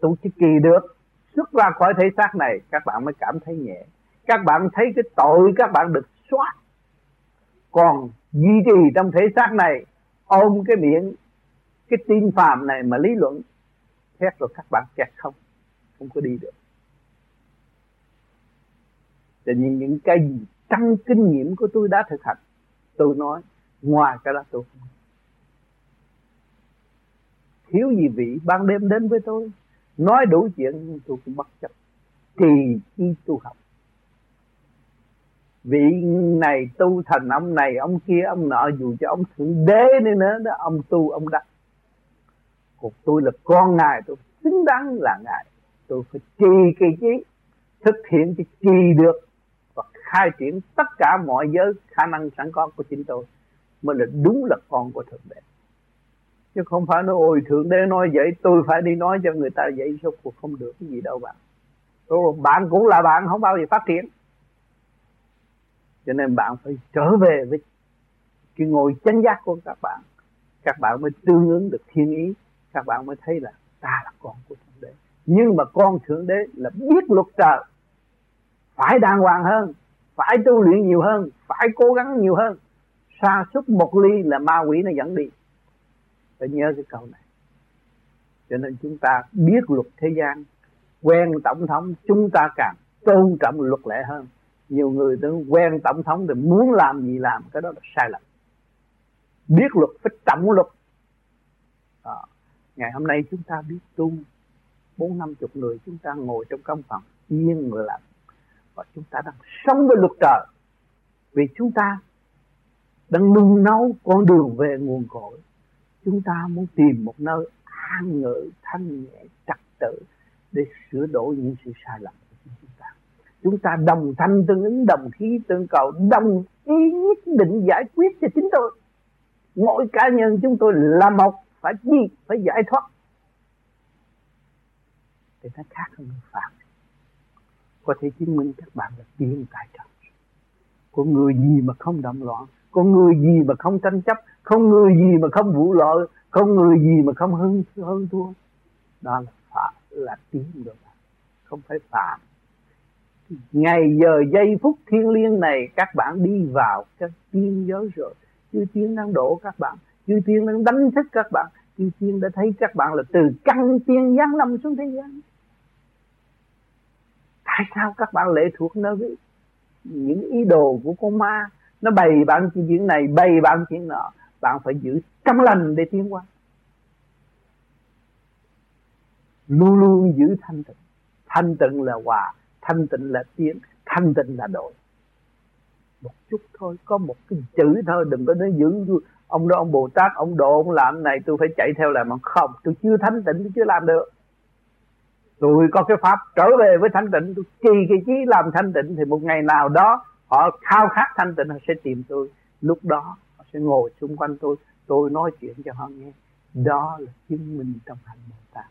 Tu chỉ kỳ được. Xuất ra khỏi thể xác này, các bạn mới cảm thấy nhẹ. Các bạn thấy cái tội các bạn được xóa còn duy trì trong thể xác này, ôm cái miệng, cái tin phàm này mà lý luận, thét rồi các bạn kẹt không không có đi được. Cho nên những cái gì trong kinh nghiệm của tôi đã thực hành, tôi nói, ngoài cái đó tôi không thiếu gì vị ban đêm đến với tôi, nói đủ chuyện tôi cũng bất chấp. Trì chi tu học. Vị này tu thành ông này, ông kia, ông nọ, dù cho ông thượng đế đi nữa đó, ông tu, ông đắc. Cuộc tôi là con ngài, tôi xứng đáng là ngài tôi phải trì kỳ trí thực hiện thì trì được và khai triển tất cả mọi giới khả năng sẵn có của chính tôi mới là đúng là con của thượng đế. Chứ không phải nói, ôi, thượng đế nói vậy, tôi phải đi nói cho người ta vậy số cuộc không được cái gì đâu bạn. Rồi bạn cũng là bạn, không bao giờ phát triển. Cho nên bạn phải trở về với cái ngồi chánh giác của các bạn. Các bạn mới tương ứng được thiên ý. Các bạn mới thấy là ta là con của thượng nhưng mà con thượng đế là biết luật trời. Phải đàng hoàng hơn phải tu luyện nhiều hơn phải cố gắng nhiều hơn. Sa sút một ly là ma quỷ nó dẫn đi. Phải nhớ cái câu này. Cho nên chúng ta biết luật thế gian quen tổng thống chúng ta càng tôn trọng luật lệ hơn. Nhiều người tưởng quen tổng thống thì muốn làm gì làm cái đó là sai lầm. Biết luật phải trọng luật. À, ngày hôm nay chúng ta biết tu bốn năm chục người chúng ta ngồi trong căn phòng yên lặng. Và chúng ta đang sống với luật trời. Vì chúng ta đang nung nấu con đường về nguồn cội. Chúng ta muốn tìm một nơi an ngự thanh nhẹ, trật tự để sửa đổi những sự sai lầm của chúng ta. Chúng ta đồng thanh tương ứng, đồng khí tương cầu, đồng ý nhất định giải quyết cho chính tôi. Mỗi cá nhân chúng tôi là một, phải gì phải giải thoát thì nó khác hơn người phạm có thể chứng minh các bạn là tiên tại trời có người gì mà không động loạn, có người gì mà không tranh chấp không người gì mà không vụ lợi không người gì mà không hơn hơn thua. Đó là phạm là tiếng được không phải phạm. Ngày giờ giây phút thiên liêng này, các bạn đi vào cái tiên giới rồi. Chư tiên đang đổ các bạn, chư tiên đang đánh thức các bạn. Chư tiên đã thấy các bạn là từ căn tiên giáng lâm xuống thế gian tại sao các bạn lệ thuộc nơi những ý đồ của con ma? Nó bày bạn chuyện này, bày bạn chuyện nọ. Bạn phải giữ trong lành để tiến qua luôn luôn giữ thanh tịnh. Thanh tịnh là hòa, thanh tịnh là tiến, thanh tịnh là đổi. Một chút thôi, có một cái chữ thôi, đừng có nói giữ ông đó, ông bồ tát, ông độ ông làm này, tôi phải chạy theo làm. Không, tôi chưa thanh tịnh, tôi chưa làm được tôi có cái pháp trở về với thanh tịnh. Tôi trì cái chí làm thanh tịnh thì một ngày nào đó họ khao khát thanh tịnh, họ sẽ tìm tôi. Lúc đó họ sẽ ngồi xung quanh tôi tôi nói chuyện cho họ nghe. Đó là chứng minh trong hành bồ tát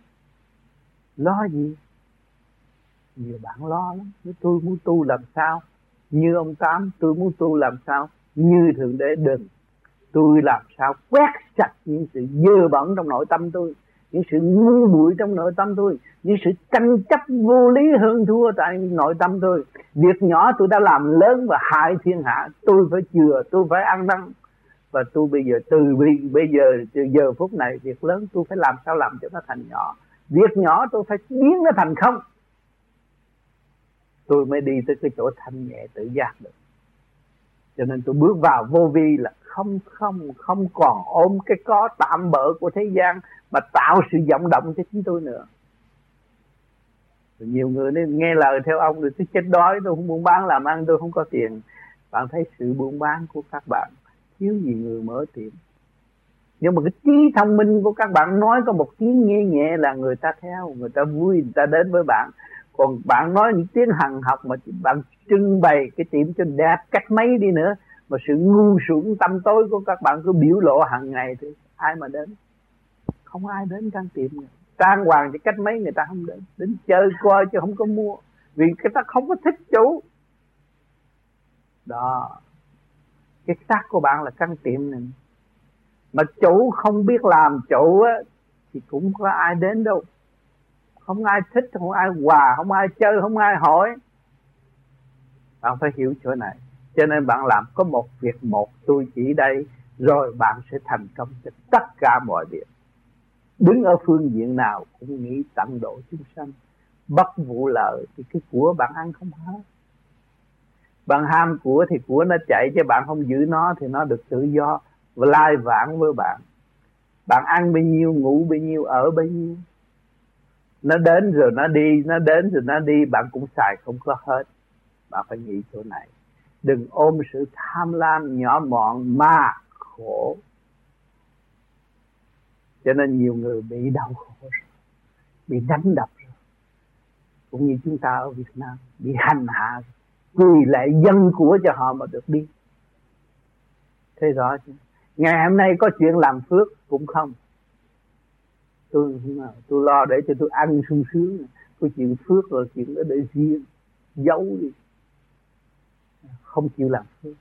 lo gì? Nhiều bạn lo lắm. Nếu tôi muốn tu làm sao? Như ông tám, tôi muốn tu làm sao? Như thượng đế, đừng. Tôi làm sao quét sạch những sự dơ bẩn trong nội tâm tôi những sự ngu muội trong nội tâm tôi, những sự tranh chấp vô lý hơn thua tại nội tâm tôi. Việc nhỏ tôi đã làm lớn và hại thiên hạ, tôi phải chừa, tôi phải ăn năn. Và tôi bây giờ, từ bây giờ, từ giờ phút này, việc lớn tôi phải làm sao làm cho nó thành nhỏ. Việc nhỏ tôi phải biến nó thành không. Tôi mới đi tới cái chỗ thanh nhẹ tự giác được cho nên tôi bước vào vô vi là không không không còn ôm cái có tạm bỡ của thế gian mà tạo sự vọng động cho chính tôi nữa. Rồi nhiều người nên nghe lời theo ông rồi tôi chết đói, tôi không buôn bán làm ăn, tôi không có tiền. Bạn thấy sự buôn bán của các bạn, thiếu gì người mở tiệm. Nhưng mà cái trí thông minh của các bạn nói có một tiếng nghe nhẹ là người ta theo, người ta vui, người ta đến với bạn còn bạn nói những tiếng hằng học mà bạn trưng bày cái tiệm cho đẹp cách mấy đi nữa mà sự ngu xuẩn tâm tối của các bạn cứ biểu lộ hàng ngày thì ai mà đến? Không ai đến trang tiệm trang hoàng thì cách mấy người ta không đến. Đến chơi coi chứ không có mua. Vì người ta không có thích chủ đó. Cái xác của bạn là căn tiệm này. Mà chủ không biết làm chủ á, thì cũng có ai đến đâu không ai thích, không ai quà, không ai chơi, không ai hỏi. Bạn phải hiểu chỗ này. Cho nên bạn làm có một việc một, tôi chỉ đây, rồi bạn sẽ thành công cho tất cả mọi việc. Đứng ở phương diện nào cũng nghĩ tận độ chúng sanh. Bất vụ lợi thì cái của bạn ăn không hết. Bạn ham của thì của nó chạy, chứ bạn không giữ nó thì nó được tự do và lai vãng với bạn. Bạn ăn bao nhiêu, ngủ bao nhiêu, ở bao nhiêu nó đến rồi nó đi nó đến rồi nó đi bạn cũng xài không có hết. Bạn phải nghĩ chỗ này. Đừng ôm sự tham lam nhỏ mọn mà khổ. Cho nên nhiều người bị đau khổ rồi, bị đánh đập rồi. cũng như chúng ta ở Việt Nam bị hành hạ quỳ lại dân của cho họ mà được đi. Thế rõ chứ ngày hôm nay có chuyện làm phước cũng không tôi tôi lo để cho tôi ăn sung sướng. Tôi chuyện phước rồi chuyện đó để riêng giấu đi. Không chịu làm phước.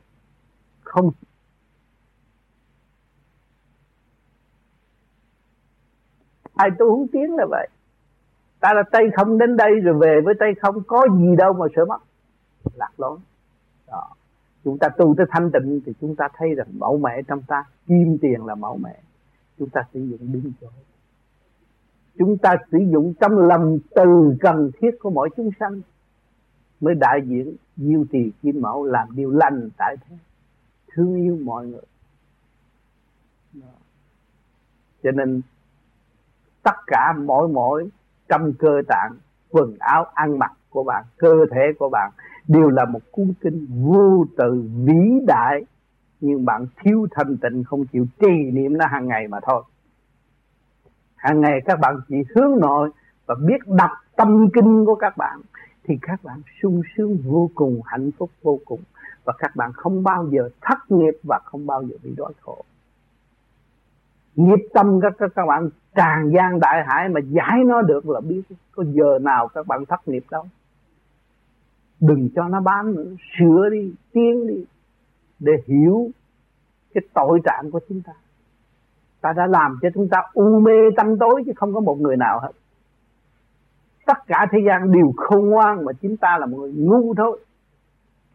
Không. Ai tu không tiến là vậy. Ta là tay không đến đây rồi về với tay không, có gì đâu mà sợ mất. Lạc lối. Đó. Chúng ta tu tới thanh tịnh thì chúng ta thấy rằng mẫu mẹ trong ta, kim tiền là mẫu mẹ. Chúng ta sử dụng đúng chỗ chúng ta sử dụng trong lòng từ cần thiết của mỗi chúng sanh mới đại diện diêu trì kim mẫu làm điều lành tại thế. Thương yêu mọi người. Cho nên, tất cả mỗi mỗi trong cơ tạng, quần áo, ăn mặc của bạn, cơ thể của bạn đều là một cuốn kinh vô tự vĩ đại. Nhưng bạn thiếu thanh tịnh, không chịu trì niệm nó hàng ngày mà thôi hàng ngày các bạn chỉ hướng nội và biết đọc tâm kinh của các bạn thì các bạn sung sướng vô cùng hạnh phúc vô cùng. Và các bạn không bao giờ thất nghiệp và không bao giờ bị đói khổ. Nghiệp tâm các các, các bạn tràn gian đại hải mà giải nó được là biết có giờ nào các bạn thất nghiệp đâu. Đừng cho nó bám nữa sửa đi tiến đi để hiểu cái tội trạng của chúng ta ta đã làm cho chúng ta u mê tâm tối chứ không có một người nào hết. Tất cả thế gian đều khôn ngoan mà chúng ta là một người ngu thôi.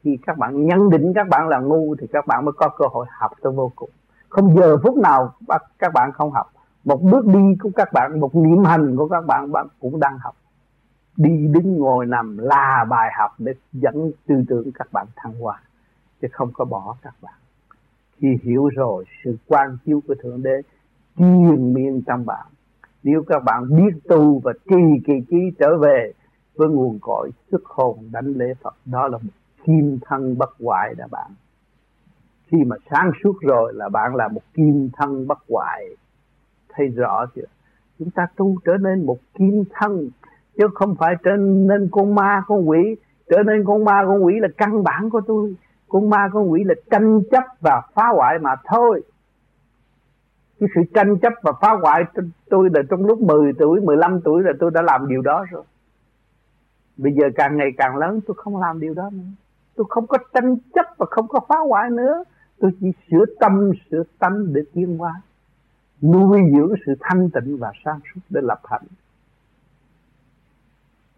Khi các bạn nhận định các bạn là ngu thì các bạn mới có cơ hội học tới vô cùng. Không giờ phút nào các bạn không học. Một bước đi của các bạn, một niệm hành của các bạn bạn cũng đang học. Đi đứng ngồi nằm là bài học để dẫn tư tưởng các bạn thăng hoa, chứ không có bỏ các bạn. Khi hiểu rồi, sự quan chiếu của thượng đế triền miên trong bạn nếu các bạn biết tu và trì kỳ trí trở về với nguồn cội sức hồn đánh lễ Phật, đó là một kim thân bất hoại đã bạn. Khi mà sáng suốt rồi là bạn là một kim thân bất hoại. Thấy rõ chưa? Chúng ta tu trở nên một kim thân, chứ không phải trở nên con ma, con quỷ. Trở nên con ma, con quỷ là căn bản của tôi. Con ma, con quỷ là tranh chấp và phá hoại mà thôi cái sự tranh chấp và phá hoại tôi là trong lúc 10 tuổi 15 tuổi là tôi đã làm điều đó rồi. Bây giờ càng ngày càng lớn, tôi không làm điều đó nữa. Tôi không có tranh chấp và không có phá hoại nữa. Tôi chỉ sửa tâm sửa tâm để tiến hóa, nuôi dưỡng sự thanh tịnh và sáng suốt để lập hạnh.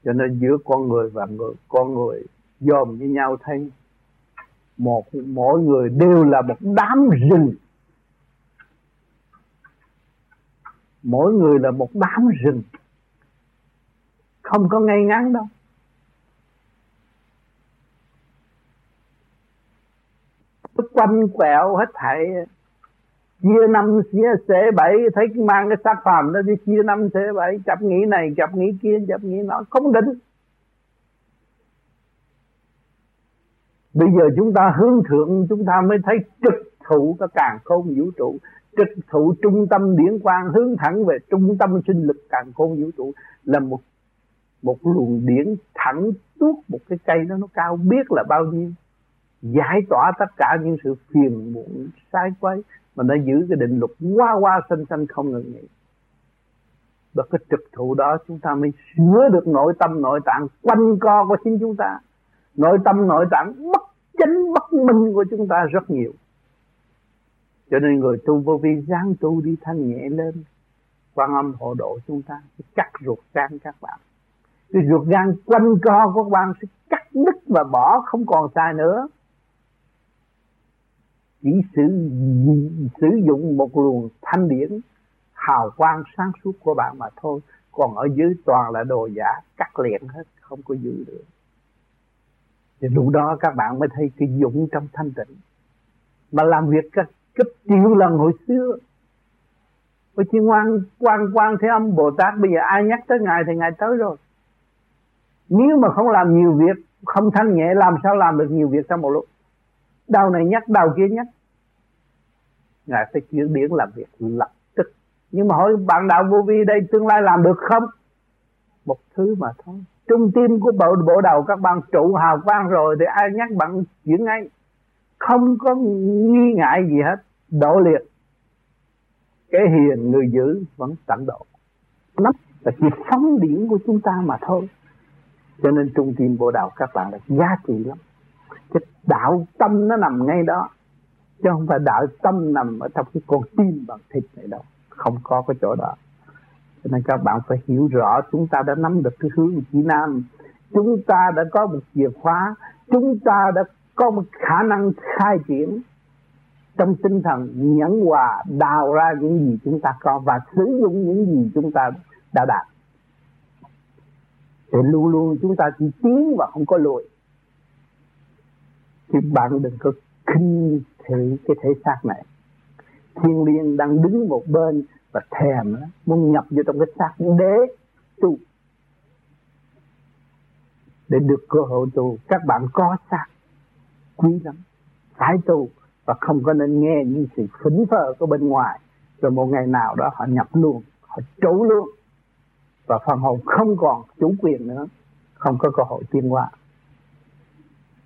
Cho nên giữa con người và người, con người dòm với nhau thấy, một, mỗi người đều là một đám rừng. Mỗi người là một đám rừng. Không có ngay ngắn đâu. Quanh quẹo hết thảy. Chia năm, chia xế bảy, thấy mang cái xác phàm đó đi chia năm, xế bảy, chập nghĩ này, chập nghĩ kia, chập nghĩ nó không định. Bây giờ chúng ta hướng thượng, chúng ta mới thấy trực thụ cái càng khôn vũ trụ trực thụ trung tâm điển quang, hướng thẳng về trung tâm sinh lực càng khôn vũ trụ, là một một luồng điển thẳng tuốt một cái cây đó, nó cao biết là bao nhiêu. Giải tỏa tất cả những sự phiền muộn, sai quấy, mà nó giữ cái định luật qua qua sinh sinh không ngừng nghỉ. Và cái trực thụ đó chúng ta mới sửa được nội tâm, nội tạng, quanh co của chính chúng ta. Nội tâm, nội tạng, bất chánh, bất minh của chúng ta rất nhiều cho nên người tu vô vi ráng tu đi thanh nhẹ lên. Quan âm hộ độ chúng ta cắt ruột gan các bạn. Cái ruột gan quanh co của các bạn sẽ cắt đứt và bỏ, không còn sai nữa. Chỉ sử sử dụng một luồng thanh điển, hào quang sáng suốt của bạn mà thôi. Còn ở dưới toàn là đồ giả, cắt liền hết, không có giữ được. Thì lúc đó các bạn mới thấy cái dũng trong thanh tịnh. Mà làm việc các cấp triệu lần hồi xưa. Bởi chỉ ngoan quan quan thế âm Bồ Tát bây giờ ai nhắc tới Ngài thì Ngài tới rồi. Nếu mà không làm nhiều việc Không thanh nhẹ làm sao làm được nhiều việc trong một lúc? Đầu này nhắc đầu kia nhắc. Ngài phải chuyển biến làm việc lập tức. Nhưng mà hỏi bạn đạo vô vi đây tương lai làm được không? Một thứ mà thôi. Trung tim của bộ, bộ đầu các bạn trụ hào quang rồi Thì ai nhắc bạn chuyển ngay? Không có nghi ngại gì hết. Độ liệt. Cái hiền người giữ vẫn tận độ. Nó là chỉ phóng điển của chúng ta mà thôi. Cho nên trung tim bộ đạo các bạn là giá trị lắm. Cái đạo tâm nó nằm ngay đó. Chứ không phải đạo tâm nằm ở trong cái con tim bằng thịt này đâu. Không có cái chỗ đó. Cho nên các bạn phải hiểu rõ chúng ta đã nắm được cái hướng chỉ nam. Chúng ta đã có một chìa khóa. Chúng ta đã có một khả năng khai triển trong tinh thần nhẫn hòa đào ra những gì chúng ta có và sử dụng những gì chúng ta đã đạt. Thì luôn luôn chúng ta chỉ tiến và không có lùi. Thì bạn đừng có khinh thị cái thể xác này. Thiên liên đang đứng một bên và thèm muốn nhập vô trong cái xác để tu. Để được cơ hội tu, các bạn có xác quý lắm, phải tu và không có nên nghe những sự phỉnh phờ của bên ngoài. Rồi một ngày nào đó họ nhập luôn họ trú luôn và phần hồn không còn chủ quyền nữa, không có cơ hội tiến hóa.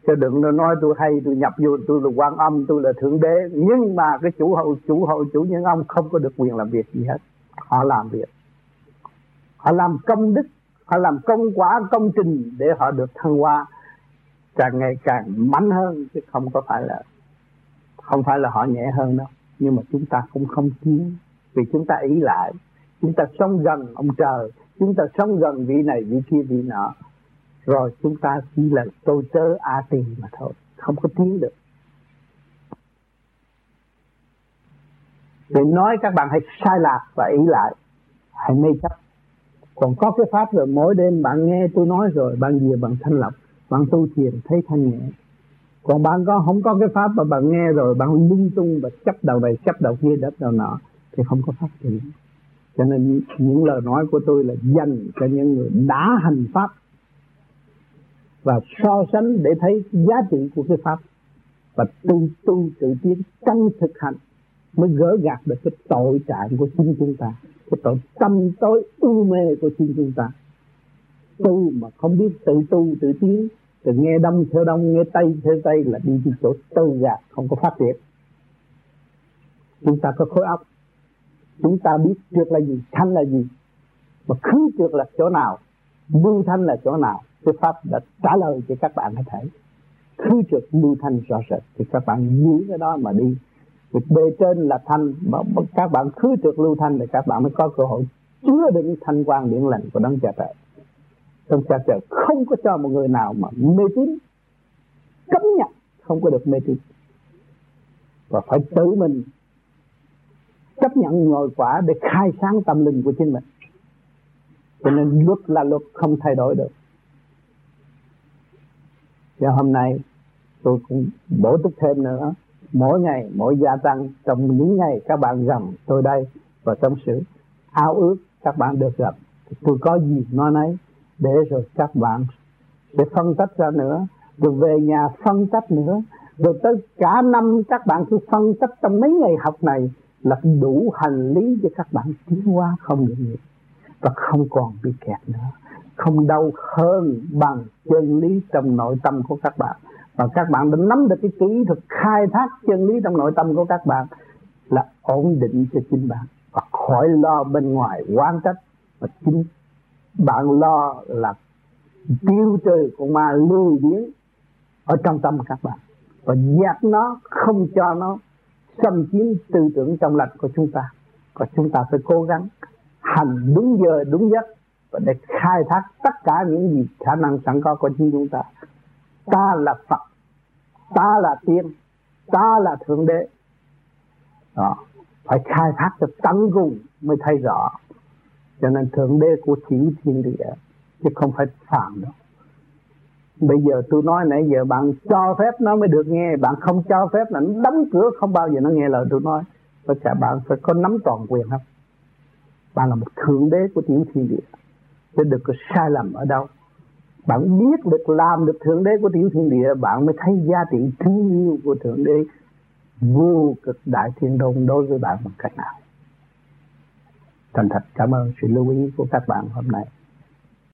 Cho đừng nói tôi hay tôi nhập vô, tôi là quan âm, tôi là thượng đế. Nhưng mà cái chủ hậu chủ hậu, chủ nhân ông không có được quyền làm việc gì hết. Họ làm việc. Họ làm công đức, họ làm công quả, công trình để họ được thăng hoa. Càng ngày càng mạnh hơn, chứ không có phải là không phải là họ nhẹ hơn đâu, nhưng mà chúng ta cũng không tiến vì chúng ta ý lại, chúng ta sống gần ông trời, chúng ta sống gần vị này, vị kia, vị nọ. Rồi chúng ta chỉ là tôi tớ a tỳ mà thôi, không có tiến được. Để nói các bạn hãy sai lạc và ý lại, hãy mê chấp. Còn có cái pháp rồi, mỗi đêm bạn nghe tôi nói rồi, bạn về bạn thanh lọc, bạn tu thiền, thấy thanh nhẹ còn bạn có, không có cái pháp mà bạn nghe rồi bạn lung tung và chấp đầu này, chấp đầu kia, đất đầu nọ, thì không có phát triển cho nên những lời nói của tôi là dành cho những người đã hành pháp và so sánh để thấy giá trị của cái pháp và tu tu, tự tiến trong thực hành mới gỡ gạt được cái tội trạng của chính chúng ta, cái tội tâm tối u mê của chính chúng ta. Tu mà không biết tự tu, tự tiến từ nghe đông, theo đông, nghe tây, theo tây là đi đến chỗ tư gạt không có phát triển. Chúng ta có khối óc. Chúng ta biết trượt là gì, thanh là gì, mà khứ trượt là chỗ nào lưu thanh là chỗ nào, cái pháp đã trả lời cho các bạn có thể khứ trượt lưu thanh rõ rệt, thì các bạn giữ cái đó mà đi. Thì bề trên là thanh, mà các bạn khứ trượt lưu thanh, thì các bạn mới có cơ hội chứa đựng thanh quan điển lành của đấng cha trời trong cha trời không có cho một người nào mà mê tín. Cấm nhận không có được mê tín. Và phải tự mình chấp nhận ngồi quả để khai sáng tâm linh của chính mình. Cho nên luật là luật, không thay đổi được. Và hôm nay tôi cũng bổ túc thêm nữa. Mỗi ngày, mỗi gia tăng, trong những ngày các bạn gặp tôi đây và trong sự, ao ước các bạn được gặp. Tôi có gì nói nấy? Để rồi các bạn sẽ phân tích ra nữa, rồi về nhà phân tích nữa, rồi tới cả năm các bạn cứ phân tích trong mấy ngày học này là đủ hành lý cho các bạn tiến hóa không được nhiều. Và không còn bị kẹt nữa, không đau hơn bằng chân lý trong nội tâm của các bạn. Và các bạn đã nắm được cái kỹ thuật khai thác chân lý trong nội tâm của các bạn là ổn định cho chính bạn. Và khỏi lo bên ngoài quan trách, và chính bạn lo là tiêu trừ con ma lưu biến ở trong tâm các bạn. Và dẹp nó, không cho nó xâm chiếm tư tưởng trong lành của chúng ta. Và chúng ta phải cố gắng hành đúng giờ, đúng giấc và để khai thác tất cả những gì khả năng sẵn có của chính chúng ta. Ta là Phật, ta là tiên, ta là thượng đế. Đó, phải khai thác cho tận cùng mới thấy rõ cho nên thượng đế của chỉ thiên địa chứ không phải phàm đâu. Bây giờ tôi nói nãy giờ bạn cho phép nó mới được nghe, bạn không cho phép là nó đóng cửa không bao giờ nó nghe lời tôi nói. Tất cả bạn phải có nắm toàn quyền không bạn là một thượng đế của tiểu thiên địa, chứ được có sai lầm ở đâu. Bạn biết được làm được thượng đế của tiểu thiên địa, bạn mới thấy giá trị thương yêu của thượng đế vô cực đại thiên đông đối với bạn bằng cách nào thành thật cảm ơn sự lưu ý của các bạn hôm nay.